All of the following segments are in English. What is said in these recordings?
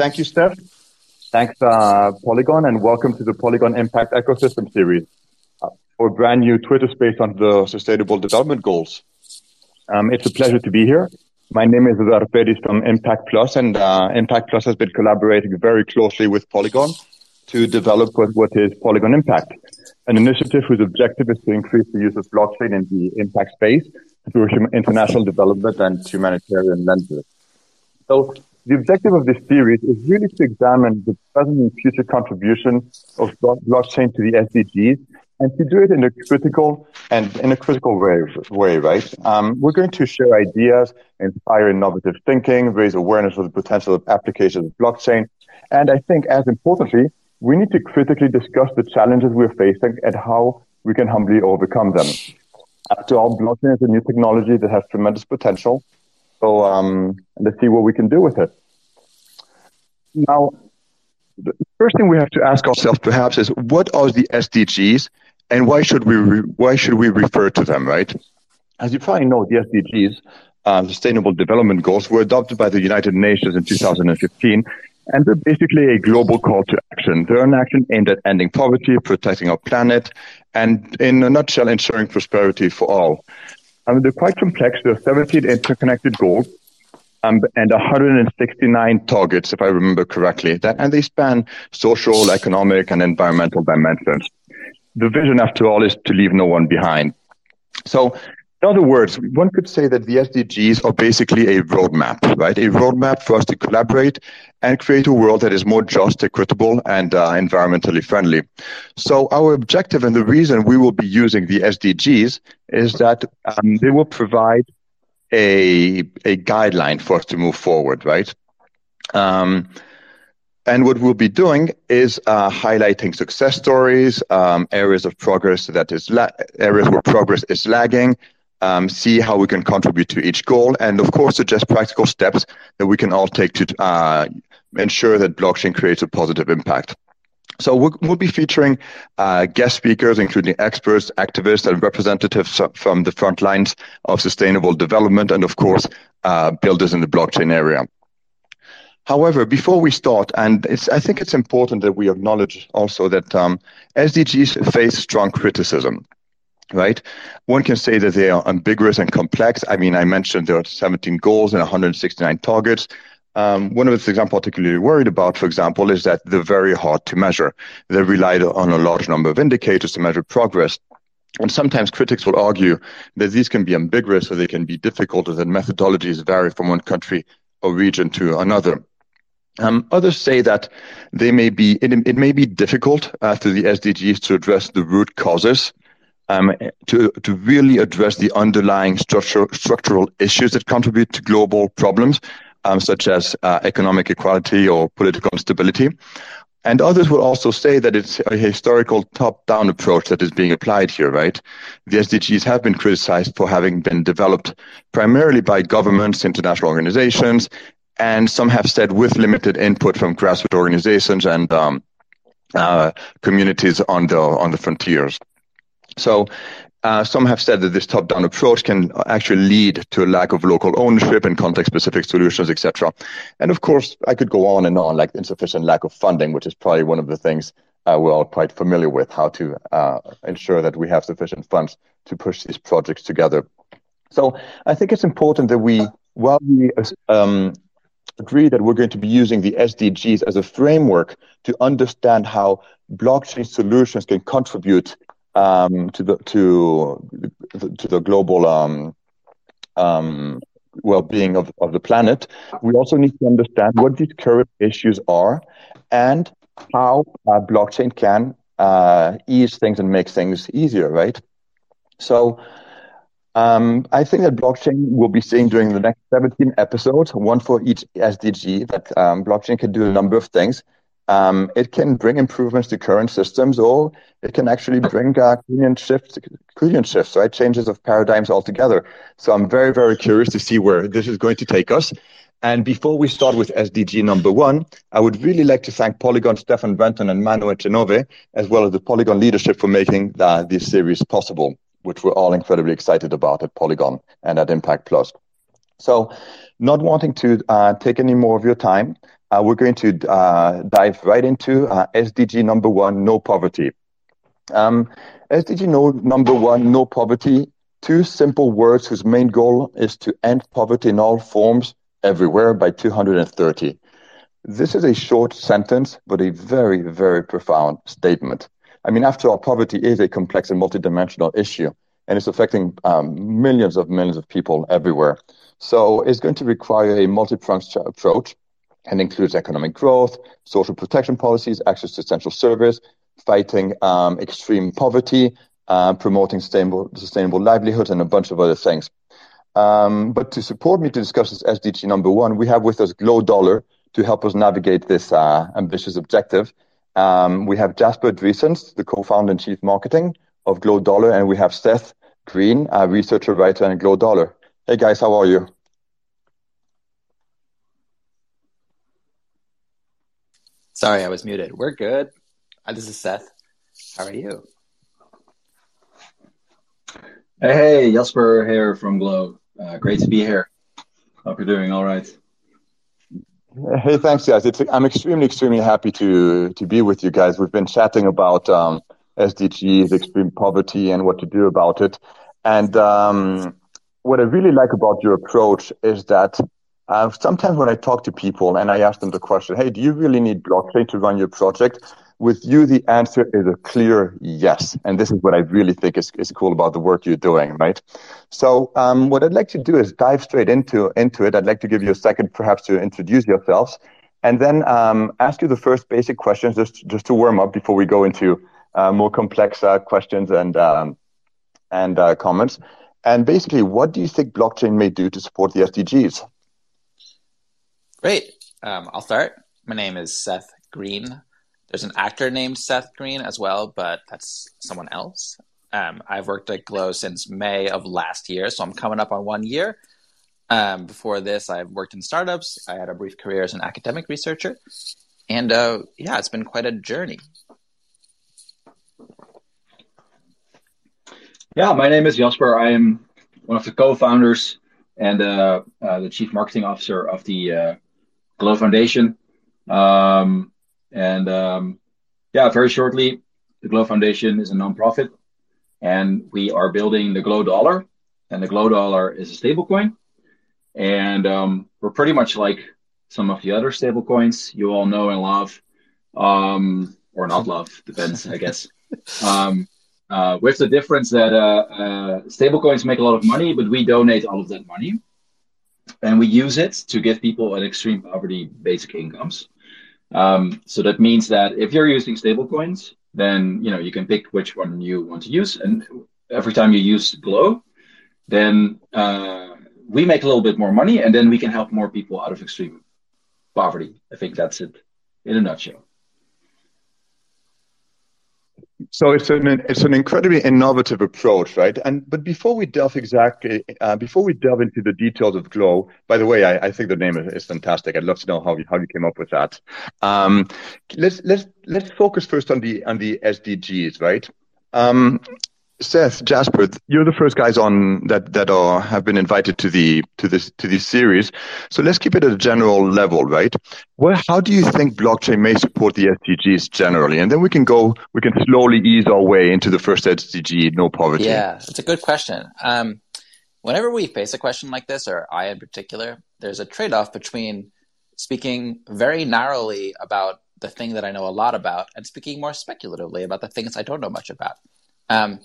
Thank you, Steph. Thanks, uh, Polygon, and welcome to the Polygon Impact Ecosystem Series, uh, our brand new Twitter space on the Sustainable Development Goals. Um, it's a pleasure to be here. My name is Eduardo Peris from Impact Plus, and uh, Impact Plus has been collaborating very closely with Polygon to develop what, what is Polygon Impact, an initiative whose objective is to increase the use of blockchain in the impact space through international development and humanitarian lenses. So the objective of this series is really to examine the present and future contribution of blockchain to the SDGs and to do it in a critical and in a critical way, way right? Um, we're going to share ideas, inspire innovative thinking, raise awareness of the potential of applications of blockchain. And I think as importantly, we need to critically discuss the challenges we're facing and how we can humbly overcome them. After all, blockchain is a new technology that has tremendous potential. So um, let's see what we can do with it. Now, the first thing we have to ask ourselves perhaps is what are the SDGs and why should we re- why should we refer to them, right? As you probably know, the SDGs, uh, Sustainable Development Goals, were adopted by the United Nations in 2015, and they're basically a global call to action. They're an action aimed at ending poverty, protecting our planet, and in a nutshell, ensuring prosperity for all. Mean, they're quite complex. There are 17 interconnected goals um, and 169 targets, if I remember correctly, that, and they span social, economic, and environmental dimensions. The vision, after all, is to leave no one behind. So, in other words, one could say that the SDGs are basically a roadmap, right? A roadmap for us to collaborate and create a world that is more just, equitable, and uh, environmentally friendly. So our objective and the reason we will be using the SDGs is that um, they will provide a a guideline for us to move forward, right? Um, and what we'll be doing is uh, highlighting success stories, um, areas of progress that is la- areas where progress is lagging, um, see how we can contribute to each goal, and of course suggest practical steps that we can all take to uh, ensure that blockchain creates a positive impact. So we'll, be featuring uh, guest speakers, including experts, activists, and representatives from the front lines of sustainable development, and of course, uh, builders in the blockchain area. However, before we start, and I think it's important that we acknowledge also that um, SDGs face strong criticism right? One can say that they are ambiguous and complex. I mean, I mentioned there are 17 goals and 169 targets. Um, one of the things I'm particularly worried about, for example, is that they're very hard to measure. They rely on a large number of indicators to measure progress. And sometimes critics will argue that these can be ambiguous or they can be difficult or that methodologies vary from one country or region to another. Um, others say that they may be it, it may be difficult uh, through the SDGs to address the root causes, to to really address the underlying structural structural issues that contribute to global problems um, such as uh, economic equality or political instability. And others will also say that it's a historical top-down approach that is being applied here, right? The SDGs have been criticized for having been developed primarily by governments, international organizations, and some have said with limited input from grassroots organizations and um, uh, communities on the on the frontiers. So uh, some have said that this top-down approach can actually lead to a lack of local ownership and context-specific solutions, etc. And of course, I could go on and on, like insufficient lack of funding, which is probably one of the things uh, we're all quite familiar with, how to uh, ensure that we have sufficient funds to push these projects together. So I think it's important that we, while we um, agree that we're going to be using the SDGs as a framework to understand how blockchain solutions can contribute um, to the to to the global um, um, well-being of, of the planet, we also need to understand what these current issues are and how uh, blockchain can uh, ease things and make things easier, right? So um, I think that blockchain will be seeing during the next 17 episodes, one for each SDG, that um, blockchain can do a number of things um, it can bring improvements to current systems, or it can actually bring uh, shifts, Kuhnian shifts, right? Changes of paradigms altogether. So I'm very, very curious to see where this is going to take us. And before we start with SDG number one, I would really like to thank Polygon, Stefan Brenton, and Manu Echenove, as well as the Polygon leadership for making uh, this series possible, which we're all incredibly excited about at Polygon and at Impact Plus. So, not wanting to uh, take any more of your time, uh, we're going to uh, dive right into uh, SDG number one, no poverty. Um, SDG no, number one, no poverty, two simple words whose main goal is to end poverty in all forms everywhere by 230. This is a short sentence, but a very, very profound statement. I mean, after all, poverty is a complex and multidimensional issue, and it's affecting um, millions of millions of people everywhere. So it's going to require a multi-pronged approach and includes economic growth, social protection policies, access to essential service, fighting um, extreme poverty, uh, promoting sustainable, sustainable livelihoods, and a bunch of other things. Um, but to support me to discuss this SDG number one, we have with us Glo Dollar to help us navigate this uh, ambitious objective. Um, we have Jasper Driessens, the co-founder and chief marketing of Glo Dollar, and we have Seth Green, a researcher, writer, and Glo Dollar. Hey guys, how are you? Sorry, I was muted. We're good. Uh, this is Seth. How are you? Hey, hey, Jasper here from Glo. Uh, great to be here. Hope you're doing all right. Hey, thanks, guys. It's, I'm extremely, extremely happy to to be with you guys. We've been chatting about um, SDGs, extreme poverty, and what to do about it. And um, what I really like about your approach is that uh, sometimes when I talk to people and I ask them the question, hey, do you really need blockchain to run your project? With you, the answer is a clear yes. And this is what I really think is, is cool about the work you're doing, right? So um, what I'd like to do is dive straight into, into it. I'd like to give you a second perhaps to introduce yourselves and then um, ask you the first basic questions just, just to warm up before we go into uh, more complex uh, questions and, um, and uh, comments. And basically, what do you think blockchain may do to support the SDGs? Great. Um, I'll start. My name is Seth Green. There's an actor named Seth Green as well, but that's someone else. Um, I've worked at Glo since May of last year, so I'm coming up on one year. Um, before this, I've worked in startups. I had a brief career as an academic researcher. And uh, yeah, it's been quite a journey. Yeah, my name is Jasper. I am one of the co founders and uh, uh, the chief marketing officer of the Glo Foundation. Um, and um, yeah, very shortly, the Glo Foundation is a nonprofit, and we are building the Glo Dollar. And the Glo Dollar is a stablecoin, and um, we're pretty much like some of the other stablecoins you all know and love, um, or not love, depends, I guess. Um, uh, with the difference that uh, uh, stablecoins make a lot of money, but we donate all of that money and we use it to give people an extreme poverty basic incomes. Um, so that means that if you're using stablecoins, then you know you can pick which one you want to use, and every time you use Glo, then uh, we make a little bit more money, and then we can help more people out of extreme poverty. I think that's it in a nutshell. So it's an it's an incredibly innovative approach, right? And but before we delve exactly uh, before we delve into the details of Glo, by the way, I, I think the name is, is, fantastic. I'd love to know how you, how you came up with that. Um, let's let's let's focus first on the on the SDGs, right? Um, Seth, Jasper, you're the first guys on that that are have been invited to the to this to this series. So let's keep it at a general level, right? Well, how do you think blockchain may support the SDGs generally, and then we can go we can slowly ease our way into the first SDG, no poverty. Yeah, it's a good question. Um, whenever we face a question like this, or I in particular, there's a trade off between speaking very narrowly about the thing that I know a lot about and speaking more speculatively about the things I don't know much about. Um,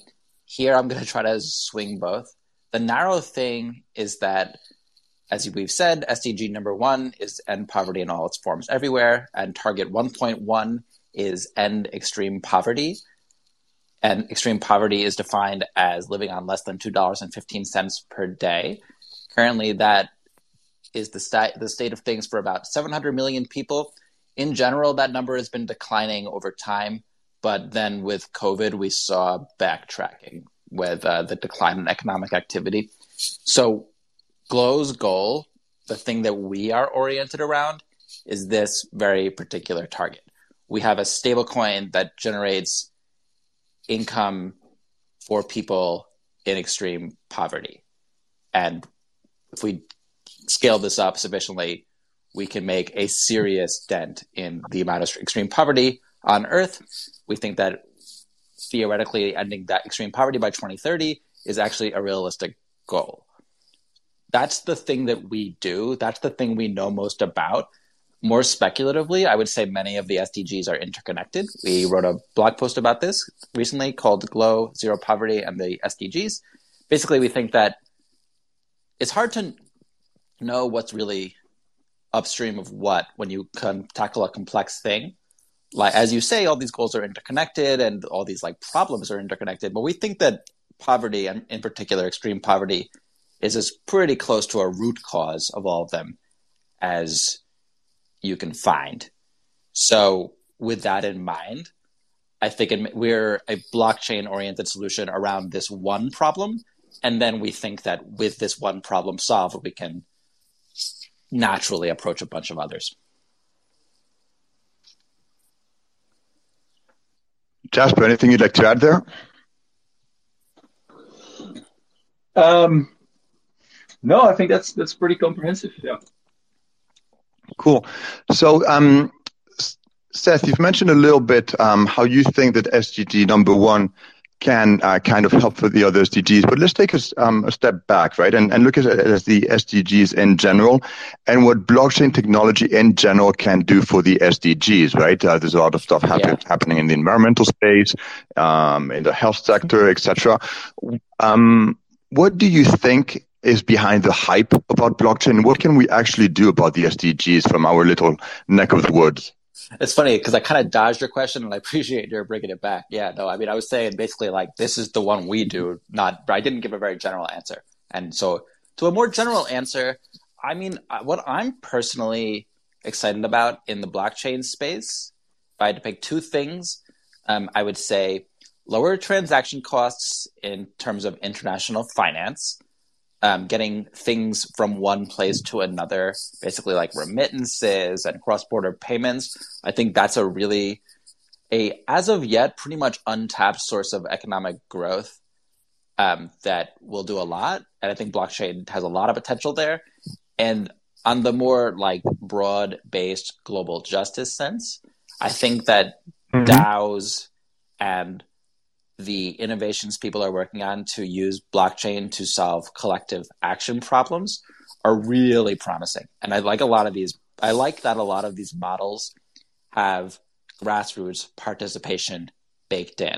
here, I'm going to try to swing both. The narrow thing is that, as we've said, SDG number one is end poverty in all its forms everywhere, and target 1.1 is end extreme poverty. And extreme poverty is defined as living on less than $2.15 per day. Currently, that is the, sta- the state of things for about 700 million people. In general, that number has been declining over time. But then with COVID, we saw backtracking with uh, the decline in economic activity. So, Glo's goal, the thing that we are oriented around, is this very particular target. We have a stablecoin that generates income for people in extreme poverty. And if we scale this up sufficiently, we can make a serious dent in the amount of extreme poverty on Earth. We think that theoretically ending that extreme poverty by 2030 is actually a realistic goal. That's the thing that we do. That's the thing we know most about. More speculatively, I would say many of the SDGs are interconnected. We wrote a blog post about this recently called GLO Zero Poverty and the SDGs. Basically, we think that it's hard to know what's really upstream of what when you can tackle a complex thing. Like as you say, all these goals are interconnected and all these like problems are interconnected. But we think that poverty, and in particular extreme poverty, is as pretty close to a root cause of all of them as you can find. So, with that in mind, I think we're a blockchain oriented solution around this one problem. And then we think that with this one problem solved, we can naturally approach a bunch of others. Jasper, anything you'd like to add there? Um, no, I think that's that's pretty comprehensive. Yeah. Cool. So, um, Seth, you've mentioned a little bit um, how you think that SDG number one can uh, kind of help with the other SDGs. But let's take a, um, a step back, right, and, and look at the SDGs in general and what blockchain technology in general can do for the SDGs, right? Uh, there's a lot of stuff happen, yeah. happening in the environmental space, um, in the health sector, etc. Um, what do you think is behind the hype about blockchain? What can we actually do about the SDGs from our little neck of the woods? It's funny because I kind of dodged your question and I appreciate your bringing it back. Yeah, no, I mean, I was saying basically like this is the one we do, not, but I didn't give a very general answer. And so to a more general answer, I mean, uh, what I'm personally excited about in the blockchain space, if I had to pick two things, um, I would say lower transaction costs in terms of international finance um, getting things from one place to another, basically like remittances and cross-border payments. I think that's a really a as of yet pretty much untapped source of economic growth um, that will do a lot, and I think blockchain has a lot of potential there. And on the more like broad-based global justice sense, I think that mm-hmm. DAOs and the innovations people are working on to use blockchain to solve collective action problems are really promising. And I like a lot of these, I like that a lot of these models have grassroots participation baked in.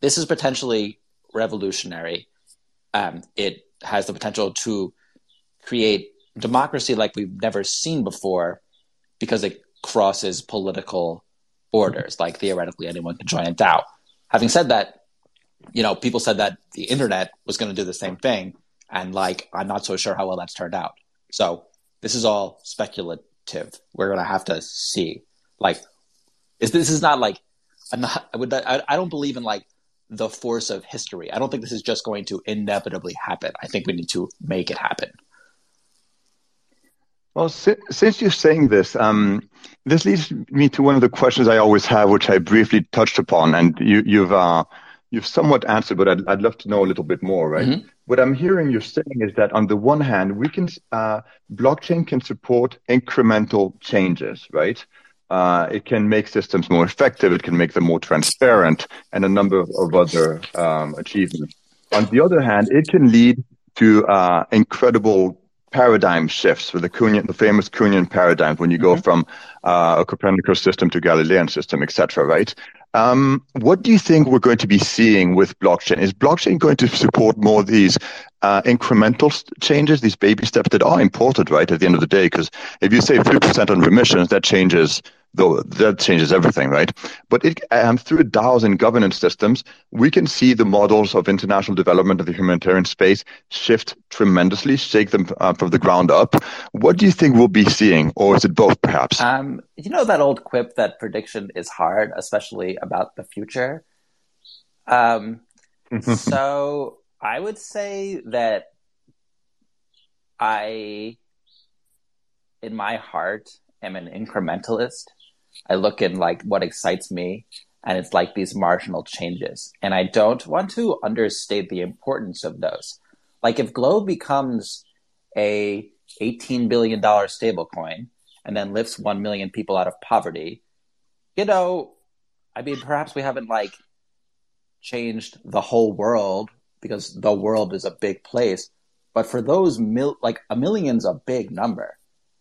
This is potentially revolutionary. Um, it has the potential to create democracy like we've never seen before because it crosses political borders. Like theoretically, anyone can join a DAO. Having said that, you know, people said that the internet was going to do the same thing, and like I'm not so sure how well that's turned out. So this is all speculative. We're going to have to see. Like, is this is not like I'm not. I would. I, I don't believe in like the force of history. I don't think this is just going to inevitably happen. I think we need to make it happen. Well, si- since you're saying this, um, this leads me to one of the questions I always have, which I briefly touched upon, and you, have uh, you've somewhat answered, but I'd, I'd love to know a little bit more, right? Mm-hmm. What I'm hearing you saying is that on the one hand, we can uh, blockchain can support incremental changes, right? Uh, it can make systems more effective. It can make them more transparent, and a number of other um, achievements. On the other hand, it can lead to uh, incredible paradigm shifts with the Kuhnian, the famous Kuhnian paradigm, when you go mm-hmm. from uh, a Copernicus system to Galilean system, etc. Right? Um, what do you think we're going to be seeing with blockchain? Is blockchain going to support more of these uh, incremental changes, these baby steps that are important, right? At the end of the day, because if you say three percent on remissions, that changes though that changes everything, right? But it, um, through DAOs and governance systems, we can see the models of international development of the humanitarian space shift tremendously, shake them uh, from the ground up. What do you think we'll be seeing, or is it both, perhaps? Um, you know that old quip that prediction is hard, especially about the future. Um, so I would say that I, in my heart, am an incrementalist. I look in like what excites me and it's like these marginal changes. And I don't want to understate the importance of those. Like if Glo becomes a $18 billion stablecoin and then lifts 1 million people out of poverty, you know, I mean, perhaps we haven't like changed the whole world because the world is a big place. But for those mil- like a million's a big number.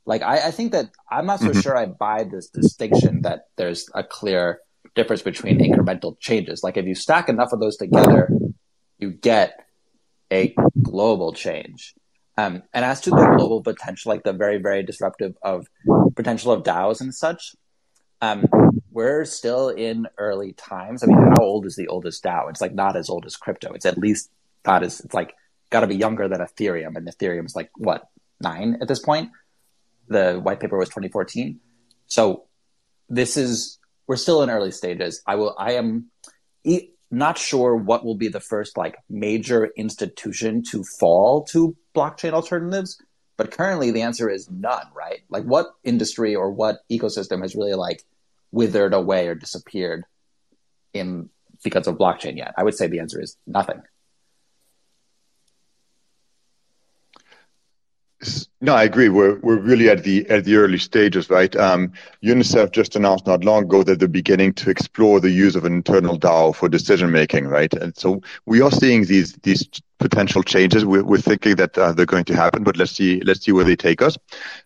Like I, I think that I'm not so mm-hmm. sure I buy this distinction that there's a clear difference between incremental changes. Like if you stack enough of those together, you get a global change. Um, and as to the global potential, like the very, very disruptive of potential of DAOs and such, um, we're still in early times. I mean, how old is the oldest DAO? It's like not as old as crypto. It's at least not as, it's like got to be younger than Ethereum. And Ethereum's like, what, nine at this point? The white paper was 2014. So this is, we're still in early stages. I will, I am not sure what will be the first like major institution to fall to blockchain alternatives. But currently the answer is none, right? Like what industry or what ecosystem has really like withered away or disappeared in because of blockchain yet? I would say the answer is nothing. No, I agree. We're we're really at the at the early stages, right? Um, UNICEF just announced not long ago that they're beginning to explore the use of an internal DAO for decision making, right? And so we are seeing these these potential changes. We're, we're thinking that uh, they're going to happen, but let's see let's see where they take us.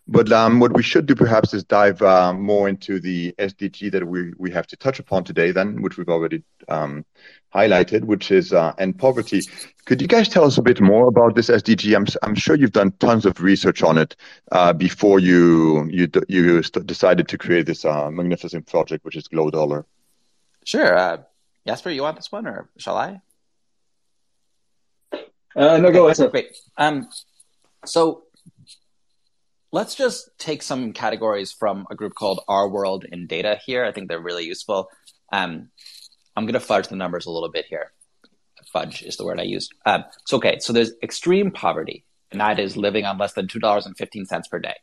But um, what we should do perhaps is dive uh, more into the SDG that we we have to touch upon today, then, which we've already um, highlighted, which is uh, end poverty. Could you guys tell us a bit more about this SDG? I'm, I'm sure you've done tons of research on it uh, before you you you decided to create this uh, magnificent project, which is Glo Dollar. Sure, uh, Jasper, you want this one, or shall I? Uh, no, go ahead. Great. Um, so let's just take some categories from a group called Our World in Data here. I think they're really useful. Um, I'm going to fudge the numbers a little bit here. Fudge is the word I used. Um, so, okay, so there's extreme poverty, and that is living on less than $2.15 per day.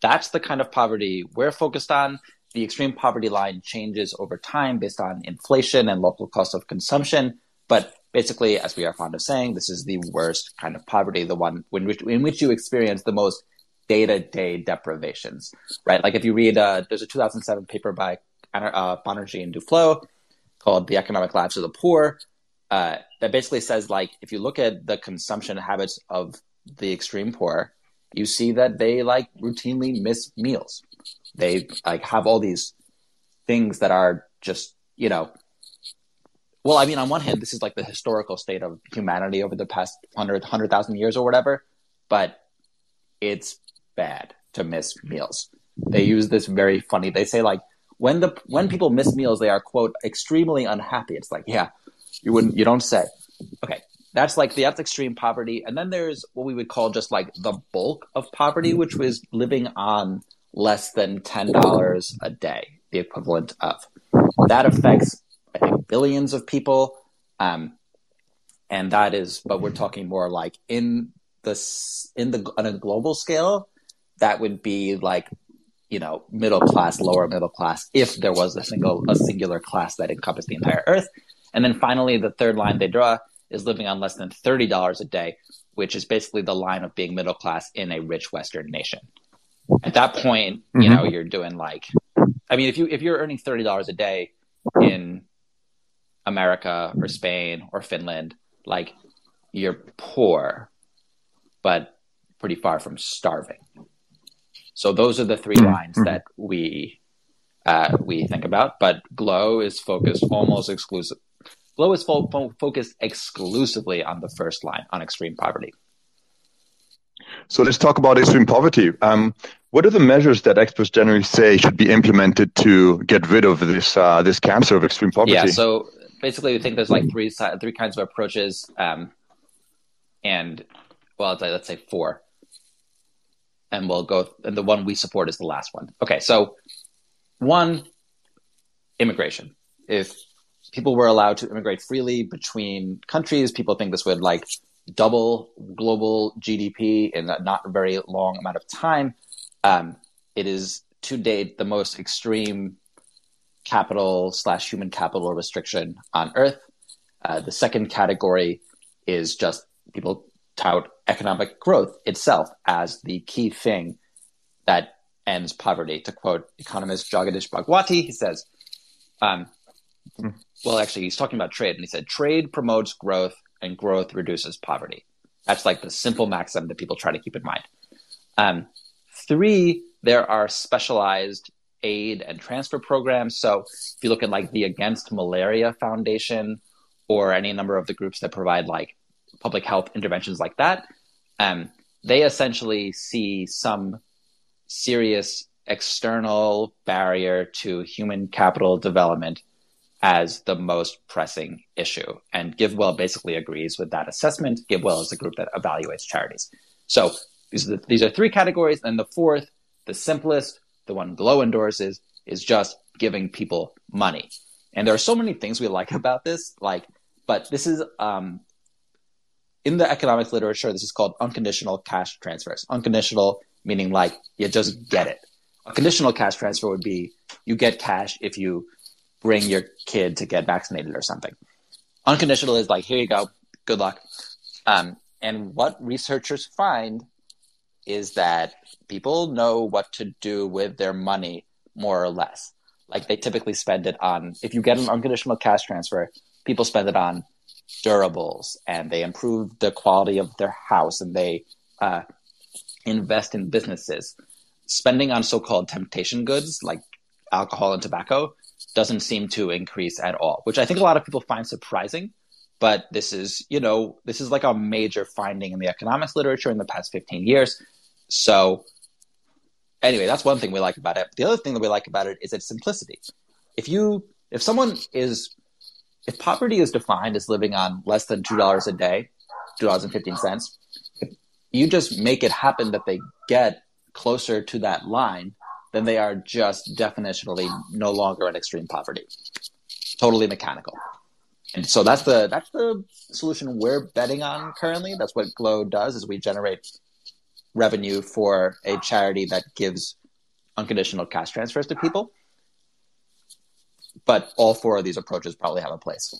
That's the kind of poverty we're focused on. The extreme poverty line changes over time based on inflation and local cost of consumption. But basically, as we are fond of saying, this is the worst kind of poverty, the one in which, in which you experience the most day to day deprivations, right? Like if you read, uh, there's a 2007 paper by uh, and Duflo called The Economic Lives of the Poor uh, that basically says like if you look at the consumption habits of the extreme poor, you see that they like routinely miss meals. They like have all these things that are just you know. Well, I mean, on one hand, this is like the historical state of humanity over the past 100, 100,000 years or whatever, but it's bad to miss meals. They use this very funny, they say like, when the when people miss meals, they are quote extremely unhappy. It's like, yeah, you wouldn't you don't say. Okay. That's like the that's extreme poverty. And then there's what we would call just like the bulk of poverty, which was living on less than ten dollars a day, the equivalent of. That affects I think billions of people. Um, and that is but we're talking more like in the in the on a global scale, that would be like you know, middle class, lower middle class, if there was a single, a singular class that encompassed the entire earth. And then finally, the third line they draw is living on less than $30 a day, which is basically the line of being middle class in a rich Western nation. At that point, you mm-hmm. know, you're doing like, I mean, if you, if you're earning $30 a day in America or Spain or Finland, like you're poor, but pretty far from starving. So those are the 3 mm-hmm. lines that we uh, we think about. But Glo is focused almost exclusive. Glo is fo- fo- focused exclusively on the first line on extreme poverty. So let's talk about extreme poverty. Um, what are the measures that experts generally say should be implemented to get rid of this uh, this cancer of extreme poverty? Yeah. So basically, we think there's like three three kinds of approaches, um, and well, let's say four and we'll go. And the one we support is the last one. Okay, so one, immigration. If people were allowed to immigrate freely between countries, people think this would like double global GDP in a not very long amount of time. Um, it is to date the most extreme capital slash human capital restriction on Earth. Uh, the second category is just people tout economic growth itself as the key thing that ends poverty. To quote economist Jagdish Bhagwati, he says, um, well, actually, he's talking about trade, and he said, trade promotes growth and growth reduces poverty. That's like the simple maxim that people try to keep in mind. Um, three, there are specialized aid and transfer programs. So if you look at like the Against Malaria Foundation or any number of the groups that provide like public health interventions like that, um, they essentially see some serious external barrier to human capital development as the most pressing issue. And GiveWell basically agrees with that assessment. GiveWell is a group that evaluates charities. So these are, the, these are three categories. And the fourth, the simplest, the one Glo endorses, is just giving people money. And there are so many things we like about this, like, but this is um, in the economics literature. This is called unconditional cash transfers. Unconditional meaning like you just get it. A conditional cash transfer would be you get cash if you bring your kid to get vaccinated or something. Unconditional is like, here you go, good luck. Um, and what researchers find is that people know what to do with their money more or less. Like they typically spend it on, if you get an unconditional cash transfer, people spend it on durables and they improve the quality of their house and they uh, invest in businesses. Spending on so called temptation goods like alcohol and tobacco doesn't seem to increase at all, which I think a lot of people find surprising. But this is, you know, this is like a major finding in the economics literature in the past 15 years. So, anyway, that's one thing we like about it. The other thing that we like about it is its simplicity. If you, if someone is, if poverty is defined as living on less than $2 a day, $2.15, you just make it happen that they get closer to that line then they are just definitionally no longer in extreme poverty. Totally mechanical. And so that's the that's the solution we're betting on currently. That's what Glo does is we generate revenue for a charity that gives unconditional cash transfers to people. But all four of these approaches probably have a place.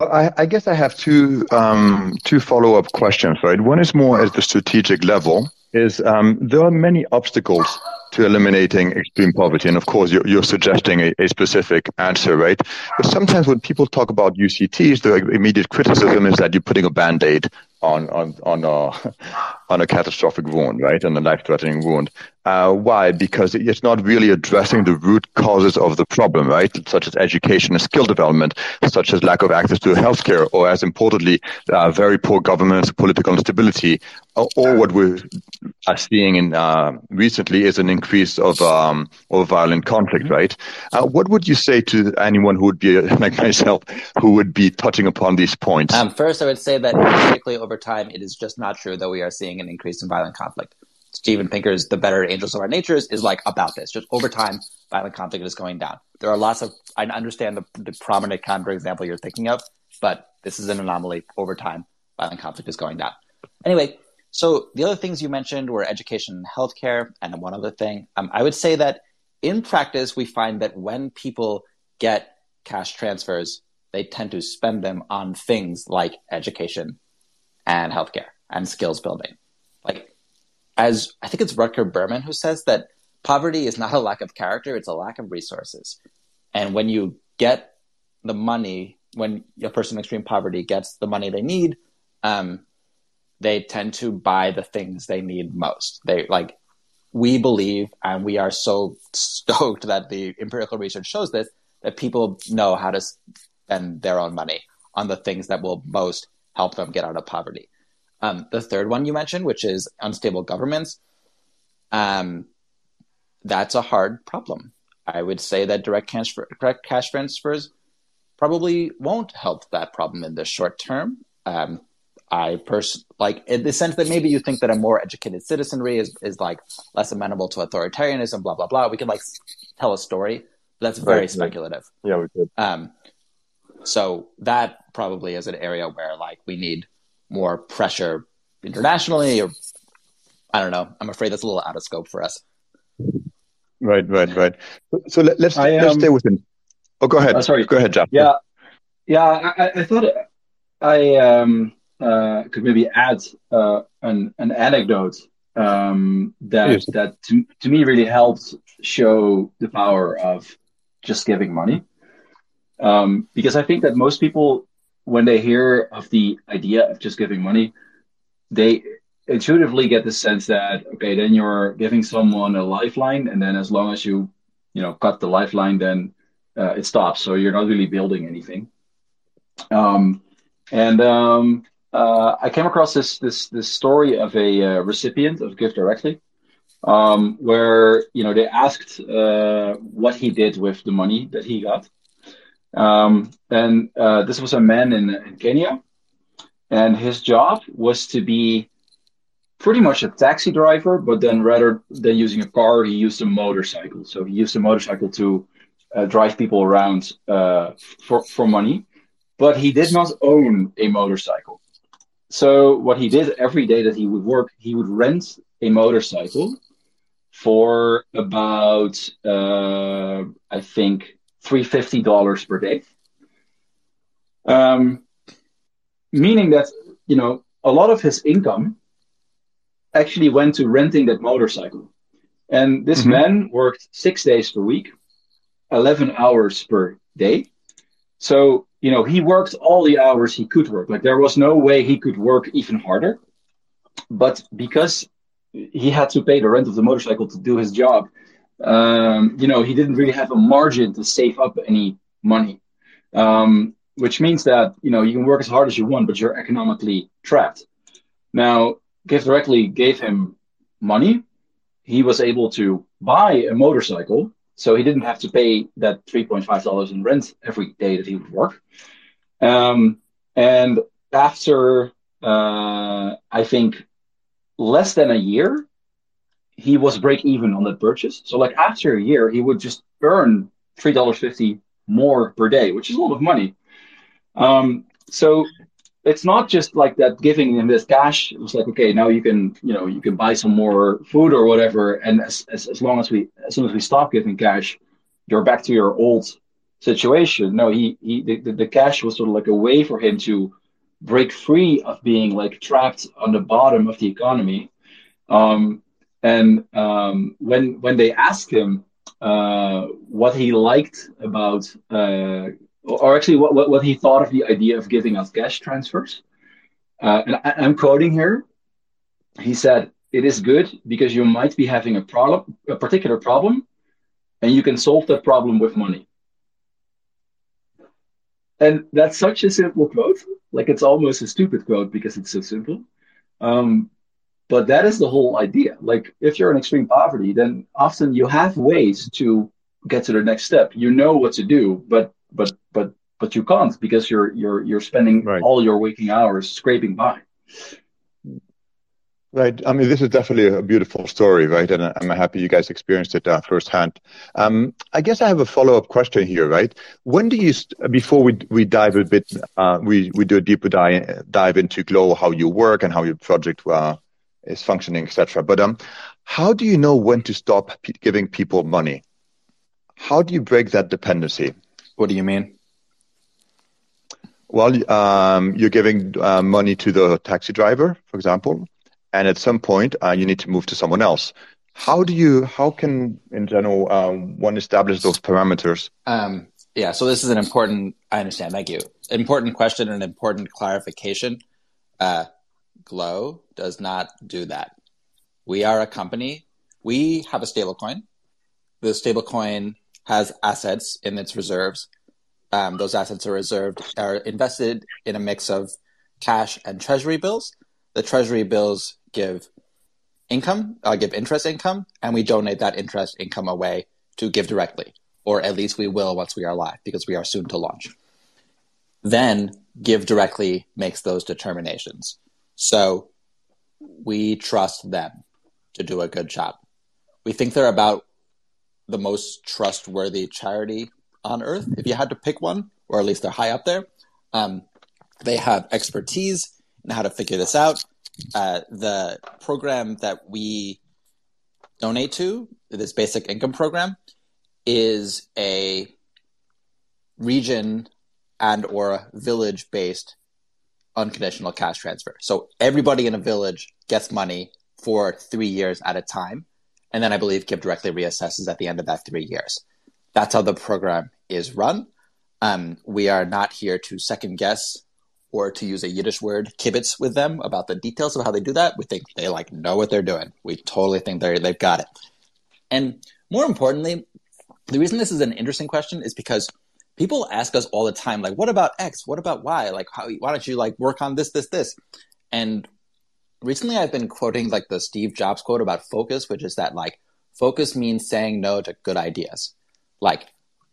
I, I guess I have two um, two follow up questions. Right, one is more at the strategic level, is um, there are many obstacles to eliminating extreme poverty. And of course, you're, you're suggesting a, a, specific answer, right? But sometimes when people talk about UCTs, the immediate criticism is that you're putting a band aid on, on, on, a, on a catastrophic wound, right? And a life threatening wound. Uh, why? Because it's not really addressing the root causes of the problem, right? Such as education and skill development, such as lack of access to healthcare, or as importantly, uh, very poor governance, political instability, or, or what we are seeing in uh, recently is an increase of um, of violent conflict, mm-hmm. right? Uh, what would you say to anyone who would be like myself, who would be touching upon these points? Um, first, I would say that particularly over time, it is just not true that we are seeing an increase in violent conflict. Steven Pinker's The Better Angels of Our Natures is like about this. Just over time, violent conflict is going down. There are lots of, I understand the, the prominent counterexample you're thinking of, but this is an anomaly. Over time, violent conflict is going down. Anyway, so the other things you mentioned were education and healthcare, and one other thing. Um, I would say that in practice, we find that when people get cash transfers, they tend to spend them on things like education and healthcare and skills building. Like, as I think it's Rutger Bregman who says that poverty is not a lack of character, it's a lack of resources. And when you get the money, when a person in extreme poverty gets the money they need, um, they tend to buy the things they need most. They like we believe, and we are so stoked that the empirical research shows this, that people know how to spend their own money on the things that will most help them get out of poverty. Um, the third one you mentioned, which is unstable governments, um, that's a hard problem. I would say that direct cash, direct cash transfers probably won't help that problem in the short term. Um, I pers- like in the sense that maybe you think that a more educated citizenry is, is like less amenable to authoritarianism, blah blah blah. We could like tell a story, that's very right, speculative. Yeah, we could. Um, so that probably is an area where like we need more pressure internationally, or I don't know. I'm afraid that's a little out of scope for us. Right, right, right. So let, us let's, I, um, let's stay within. Oh, go ahead. Uh, sorry, go ahead, John. Yeah, yeah. I, I thought I um uh, could maybe add uh, an, an anecdote um, that yes. that to, to me really helped show the power of just giving money. Um, because I think that most people, when they hear of the idea of just giving money, they intuitively get the sense that okay, then you're giving someone a lifeline, and then as long as you, you know, cut the lifeline, then uh, it stops. So you're not really building anything. Um, and um, uh, I came across this this this story of a uh, recipient of GiveDirectly, um, where you know they asked uh, what he did with the money that he got, um, and uh, this was a man in, in Kenya, and his job was to be pretty much a taxi driver, but then rather than using a car, he used a motorcycle. So he used a motorcycle to uh, drive people around uh, for for money, but he did not own a motorcycle. So what he did every day that he would work, he would rent a motorcycle for about uh, I think three fifty dollars per day. Um, meaning that you know a lot of his income actually went to renting that motorcycle, and this mm-hmm. man worked six days per week, eleven hours per day. So you know, he worked all the hours he could work. Like there was no way he could work even harder. But because he had to pay the rent of the motorcycle to do his job, um, you know, he didn't really have a margin to save up any money. Um, which means that, you know, you can work as hard as you want, but you're economically trapped. Now, GiveDirectly gave him money. He was able to buy a motorcycle so he didn't have to pay that $3.5 in rent every day that he would work. Um, and after, uh, I think, less than a year, he was break even on that purchase. So, like after a year, he would just earn $3.50 more per day, which is a lot of money. Um, so it's not just like that giving him this cash. It was like, okay, now you can, you know, you can buy some more food or whatever. And as, as, as long as we, as soon as we stop giving cash, you're back to your old situation. No, he, he, the, the cash was sort of like a way for him to break free of being like trapped on the bottom of the economy. Um, and um, when, when they asked him uh, what he liked about uh, or actually what, what, what he thought of the idea of giving us cash transfers. Uh, and I, I'm quoting here. He said, "It is good because you might be having a problem, a particular problem, and you can solve that problem with money." And that's such a simple quote. Like it's almost a stupid quote because it's so simple. Um, but that is the whole idea. Like if you're in extreme poverty, then often you have ways to get to the next step. You know what to do, but but but but you can't because you're you're you're spending right. all your waking hours scraping by. Right. I mean, this is definitely a beautiful story, right? And I'm happy you guys experienced it uh, firsthand. Um, I guess I have a follow up question here, right? When do you, before we we dive a bit, uh, we we do a deeper dive dive into Glo, how you work and how your project uh, is functioning, etc. But um, how do you know when to stop giving people money? How do you break that dependency? What do you mean? Well, um, you're giving uh, money to the taxi driver, for example, and at some point uh, you need to move to someone else. How do you? How can, in general, um, one establish those parameters? Um, yeah. So this is an important. I understand. Thank you. Important question and important clarification. Uh, Glo does not do that. We are a company. We have a stablecoin. The stablecoin has assets in its reserves. Um, those assets are reserved are invested in a mix of cash and treasury bills. The treasury bills give income, uh, give interest income, and we donate that interest income away to GiveDirectly, or at least we will once we are live because we are soon to launch. Then GiveDirectly makes those determinations. So we trust them to do a good job. We think they're about the most trustworthy charity on earth, if you had to pick one, or at least they're high up there. Um, they have expertise in how to figure this out. Uh, the program that we donate to, this basic income program, is a region and or village based unconditional cash transfer. So everybody in a village gets money for three years at a time. And then I believe GiveDirectly reassesses at the end of that three years. That's how the program is run. Um, we are not here to second guess or to use a Yiddish word, kibitz with them about the details of how they do that. We think they like know what they're doing. We totally think they they've got it. And more importantly, the reason this is an interesting question is because people ask us all the time, like, what about X? What about Y? Like, how, why don't you like work on this, this, this? And recently I've been quoting like the Steve Jobs quote about focus, which is that like focus means saying no to good ideas. Like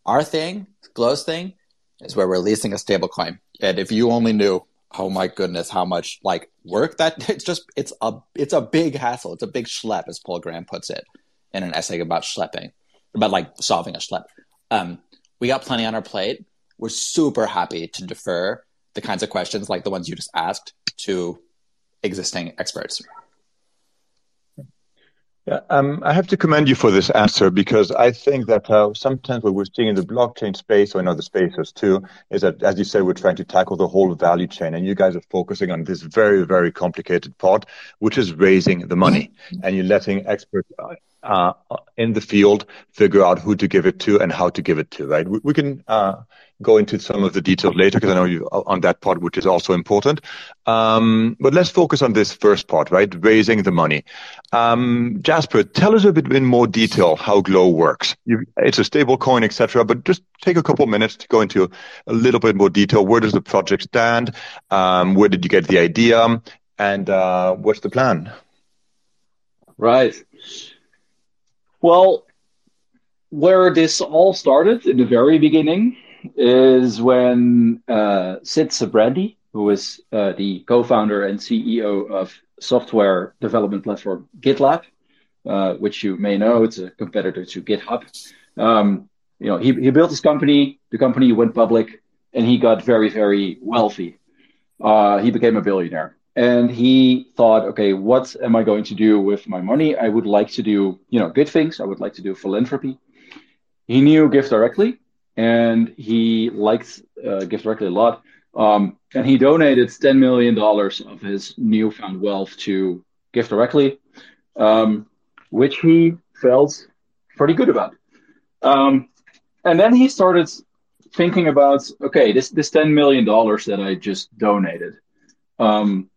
our thing, Glo's thing, is we're releasing a stablecoin. And if you only knew, oh my goodness, how much like work that it's just it's a it's a big hassle. It's a big schlep, as Paul Graham puts it in an essay about schlepping, about like solving a schlep. Um, we got plenty on our plate. We're super happy to defer the kinds of questions like the ones you just asked to existing experts. Yeah, um, I have to commend you for this answer because I think that uh, sometimes what we're seeing in the blockchain space or in other spaces too is that, as you said, we're trying to tackle the whole value chain, and you guys are focusing on this very, very complicated part, which is raising the money, and you're letting experts uh, uh, in the field figure out who to give it to and how to give it to, right? We, we can uh, go into some of the details later because I know you on that part, which is also important. Um, but let's focus on this first part, right? Raising the money. Um, Jasper, tell us a bit in more detail how Glo works. You, it's a stable coin, etc. But just take a couple minutes to go into a little bit more detail. Where does the project stand? Um, where did you get the idea? And uh, what's the plan? Right. Well, where this all started in the very beginning is when uh, Sid Sijbrandij, who is uh, the co-founder and CEO of software development platform GitLab, uh, which you may know, it's a competitor to GitHub. Um, you know, he, he built his company. The company went public, and he got very, very wealthy. Uh, he became a billionaire and he thought okay what am i going to do with my money i would like to do you know good things i would like to do philanthropy he knew GiveDirectly and he likes uh, GiveDirectly a lot um, and he donated $10 million of his newfound wealth to GiveDirectly um, which he felt pretty good about um, and then he started thinking about okay this, this $10 million that i just donated um,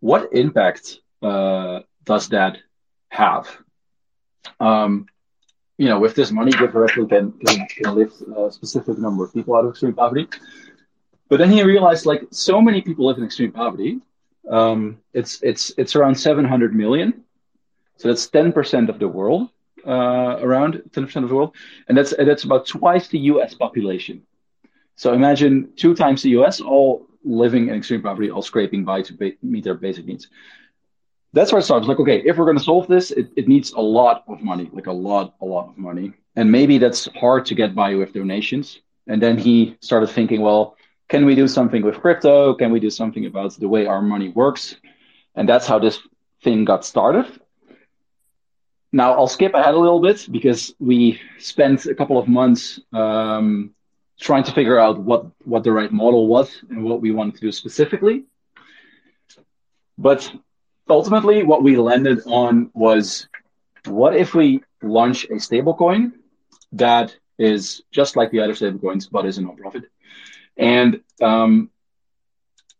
what impact uh, does that have? Um, you know, with this money, GiveDirectly can, can, can lift a specific number of people out of extreme poverty. But then he realized, like, so many people live in extreme poverty. Um, it's it's it's around 700 million, so that's 10% of the world, uh, around 10% of the world, and that's that's about twice the U.S. population. So imagine two times the U.S. all living in extreme poverty, all scraping by to ba- meet their basic needs. That's where it starts. Like, okay, if we're going to solve this, it, it needs a lot of money, like a lot, a lot of money. And maybe that's hard to get by with donations. And then he started thinking, well, can we do something with crypto? Can we do something about the way our money works? And that's how this thing got started. Now I'll skip ahead a little bit because we spent a couple of months um, trying to figure out what what the right model was and what we wanted to do specifically. But ultimately, what we landed on was what if we launch a stablecoin that is just like the other stablecoins, but is a nonprofit? And um,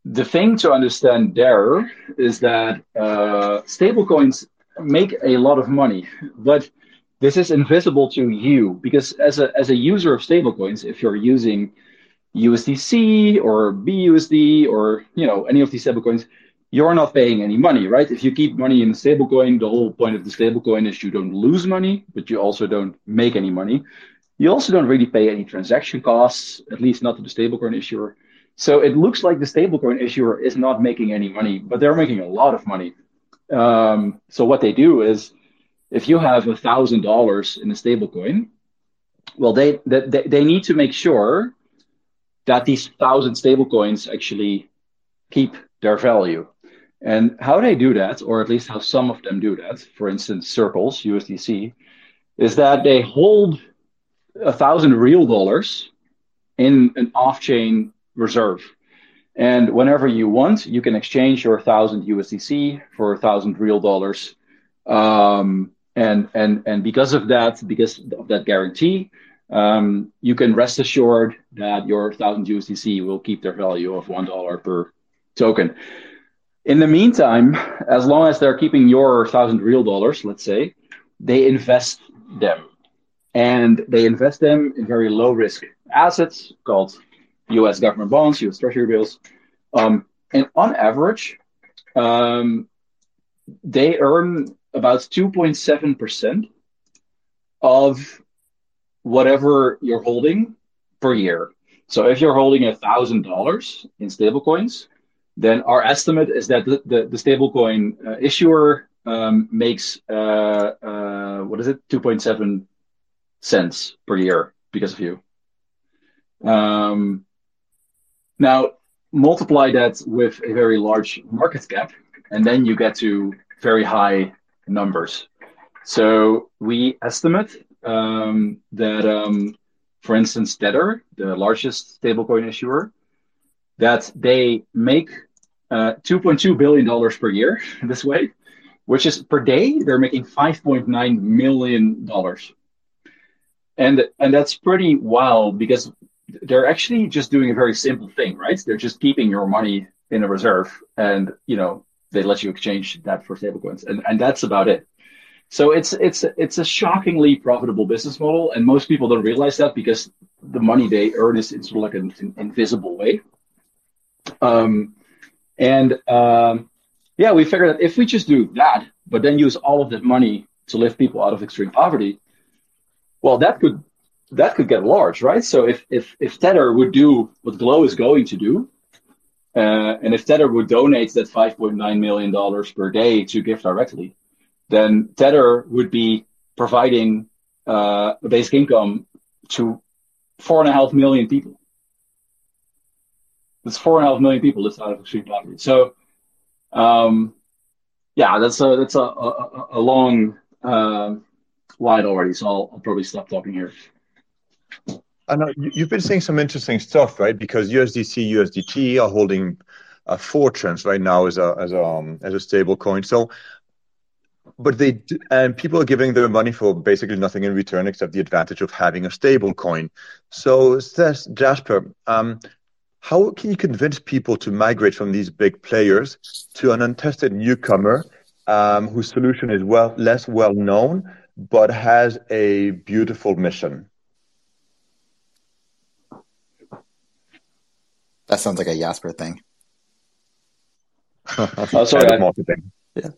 the thing to understand there is that uh, stablecoins make a lot of money, but this is invisible to you because as a as a user of stablecoins, if you're using USDC or BUSD or you know any of these stablecoins, you're not paying any money, right? If you keep money in a stablecoin, the whole point of the stablecoin is you don't lose money, but you also don't make any money. You also don't really pay any transaction costs, at least not to the stablecoin issuer. So it looks like the stablecoin issuer is not making any money, but they're making a lot of money. Um, so what they do is if you have a thousand dollars in a stablecoin, well, they, they they need to make sure that these thousand stablecoins actually keep their value. And how they do that, or at least how some of them do that, for instance, Circle's USDC, is that they hold a thousand real dollars in an off-chain reserve. And whenever you want, you can exchange your thousand USDC for a thousand real dollars Um, and and and because of that, because of that guarantee, um, you can rest assured that your thousand USDC will keep their value of one dollar per token. In the meantime, as long as they're keeping your thousand real dollars, let's say, they invest them, and they invest them in very low risk assets called U.S. government bonds, U.S. Treasury bills, um, and on average, um, they earn about 2.7% of whatever you're holding per year. So if you're holding a thousand dollars in stablecoins, then our estimate is that the, the, the stablecoin uh, issuer um, makes uh, uh, what is it, 2.7 cents per year because of you. Um, now multiply that with a very large market cap, and then you get to very high numbers. So we estimate um, that, um, for instance, Tether, the largest stablecoin issuer, that they make uh, $2.2 billion per year this way, which is per day, they're making $5.9 million. And, and that's pretty wild because they're actually just doing a very simple thing, right? They're just keeping your money in a reserve and, you know, they let you exchange that for stablecoins. And, and that's about it. So it's it's it's a shockingly profitable business model, and most people don't realize that because the money they earn is in sort of like an, an invisible way. Um, and um, yeah, we figured that if we just do that, but then use all of that money to lift people out of extreme poverty, well, that could that could get large, right? So if if if Tether would do what Glo is going to do, uh, and if Tether would donate that 5.9 million dollars per day to GiveDirectly, then Tether would be providing uh, a basic income to four and a half million people. That's four and a half million people out of extreme poverty. So, um, yeah, that's a that's a, a, a long uh, line already. So I'll, I'll probably stop talking here. I know you've been saying some interesting stuff, right? Because USDC, USDT are holding uh, fortunes right now as a as a um, as a stable coin. So but they and people are giving their money for basically nothing in return except the advantage of having a stable coin. So says Jasper, um, how can you convince people to migrate from these big players to an untested newcomer um, whose solution is well less well known but has a beautiful mission? That sounds like a Jasper thing. oh, sorry, marketing. Yeah.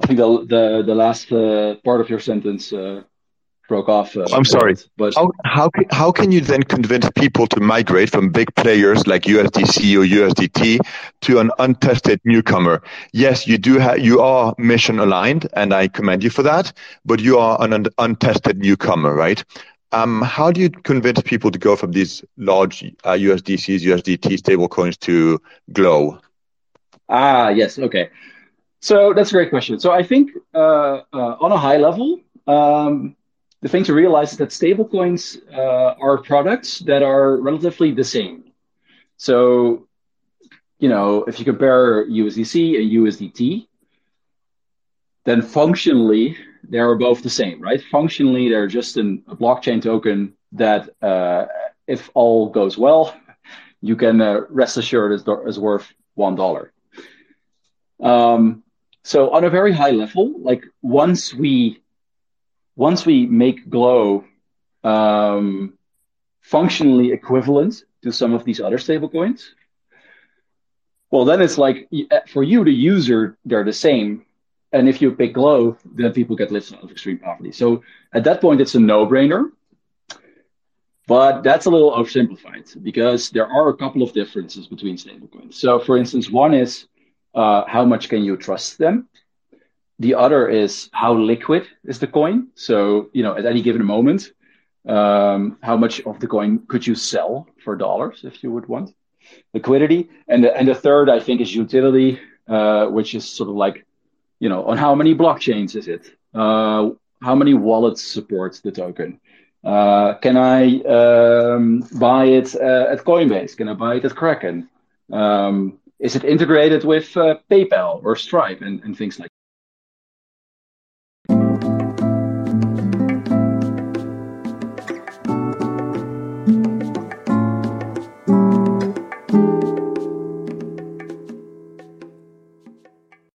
I think the the, the last uh, part of your sentence uh, broke off. Uh, I'm sorry, but how how can, how can you then convince people to migrate from big players like USDC or USDT to an untested newcomer? Yes, you do have you are mission aligned, and I commend you for that. But you are an un- untested newcomer, right? Um, how do you convince people to go from these large uh, USDCs, USDT stablecoins to Glo? Ah, yes. Okay. So that's a great question. So I think uh, uh, on a high level, um, the thing to realize is that stablecoins uh, are products that are relatively the same. So, you know, if you compare USDC and USDT, then functionally they are both the same, right? Functionally, they're just an, a blockchain token that, uh, if all goes well, you can uh, rest assured is, is worth one dollar. Um, so on a very high level, like once we once we make Glo um, functionally equivalent to some of these other stablecoins, well, then it's like for you, the user, they're the same. And if you pick Glo, then people get lifted out of extreme poverty. So at that point, it's a no-brainer. But that's a little oversimplified because there are a couple of differences between stablecoins. So, for instance, one is uh, how much can you trust them? The other is how liquid is the coin. So, you know, at any given moment, um, how much of the coin could you sell for dollars if you would want liquidity? And the, and the third, I think, is utility, uh, which is sort of like, you know, on how many blockchains is it? Uh, how many wallets supports the token? Uh, can I um, buy it uh, at Coinbase? Can I buy it at Kraken? Um, is it integrated with uh, PayPal or Stripe and, and things like